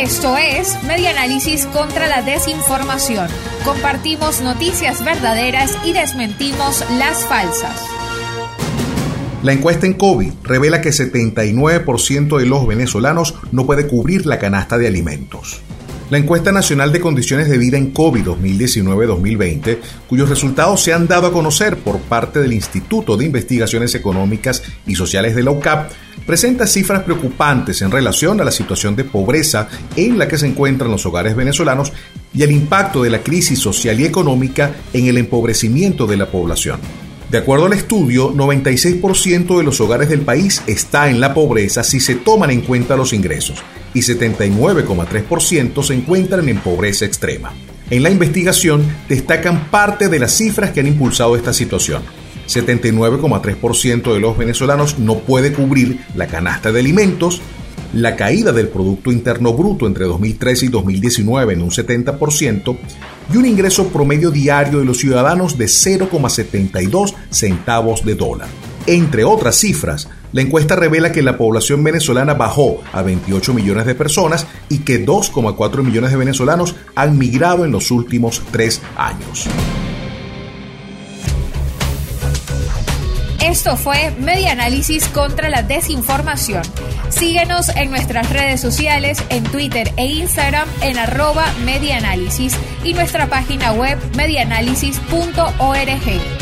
Esto es Medianálisis contra la desinformación. Compartimos noticias verdaderas y desmentimos las falsas. La encuesta en COVID revela que 79% de los venezolanos no puede cubrir la canasta de alimentos. La encuesta nacional de condiciones de vida en COVID 2019-2020, cuyos resultados se han dado a conocer por parte del Instituto de Investigaciones Económicas y Sociales de la UCAP, presenta cifras preocupantes en relación a la situación de pobreza en la que se encuentran los hogares venezolanos y el impacto de la crisis social y económica en el empobrecimiento de la población. De acuerdo al estudio, 96% de los hogares del país está en la pobreza si se toman en cuenta los ingresos y 79,3% se encuentran en pobreza extrema. En la investigación destacan parte de las cifras que han impulsado esta situación. 79,3% de los venezolanos no puede cubrir la canasta de alimentos, la caída del Producto Interno Bruto entre 2013 y 2019 en un 70% y un ingreso promedio diario de los ciudadanos de 0,72 centavos de dólar. Entre otras cifras, la encuesta revela que la población venezolana bajó a 28 millones de personas y que 2,4 millones de venezolanos han migrado en los últimos tres años. Esto fue Media Análisis contra la Desinformación. Síguenos en nuestras redes sociales, en Twitter e Instagram en arroba medianálisis y nuestra página web medianálisis.org.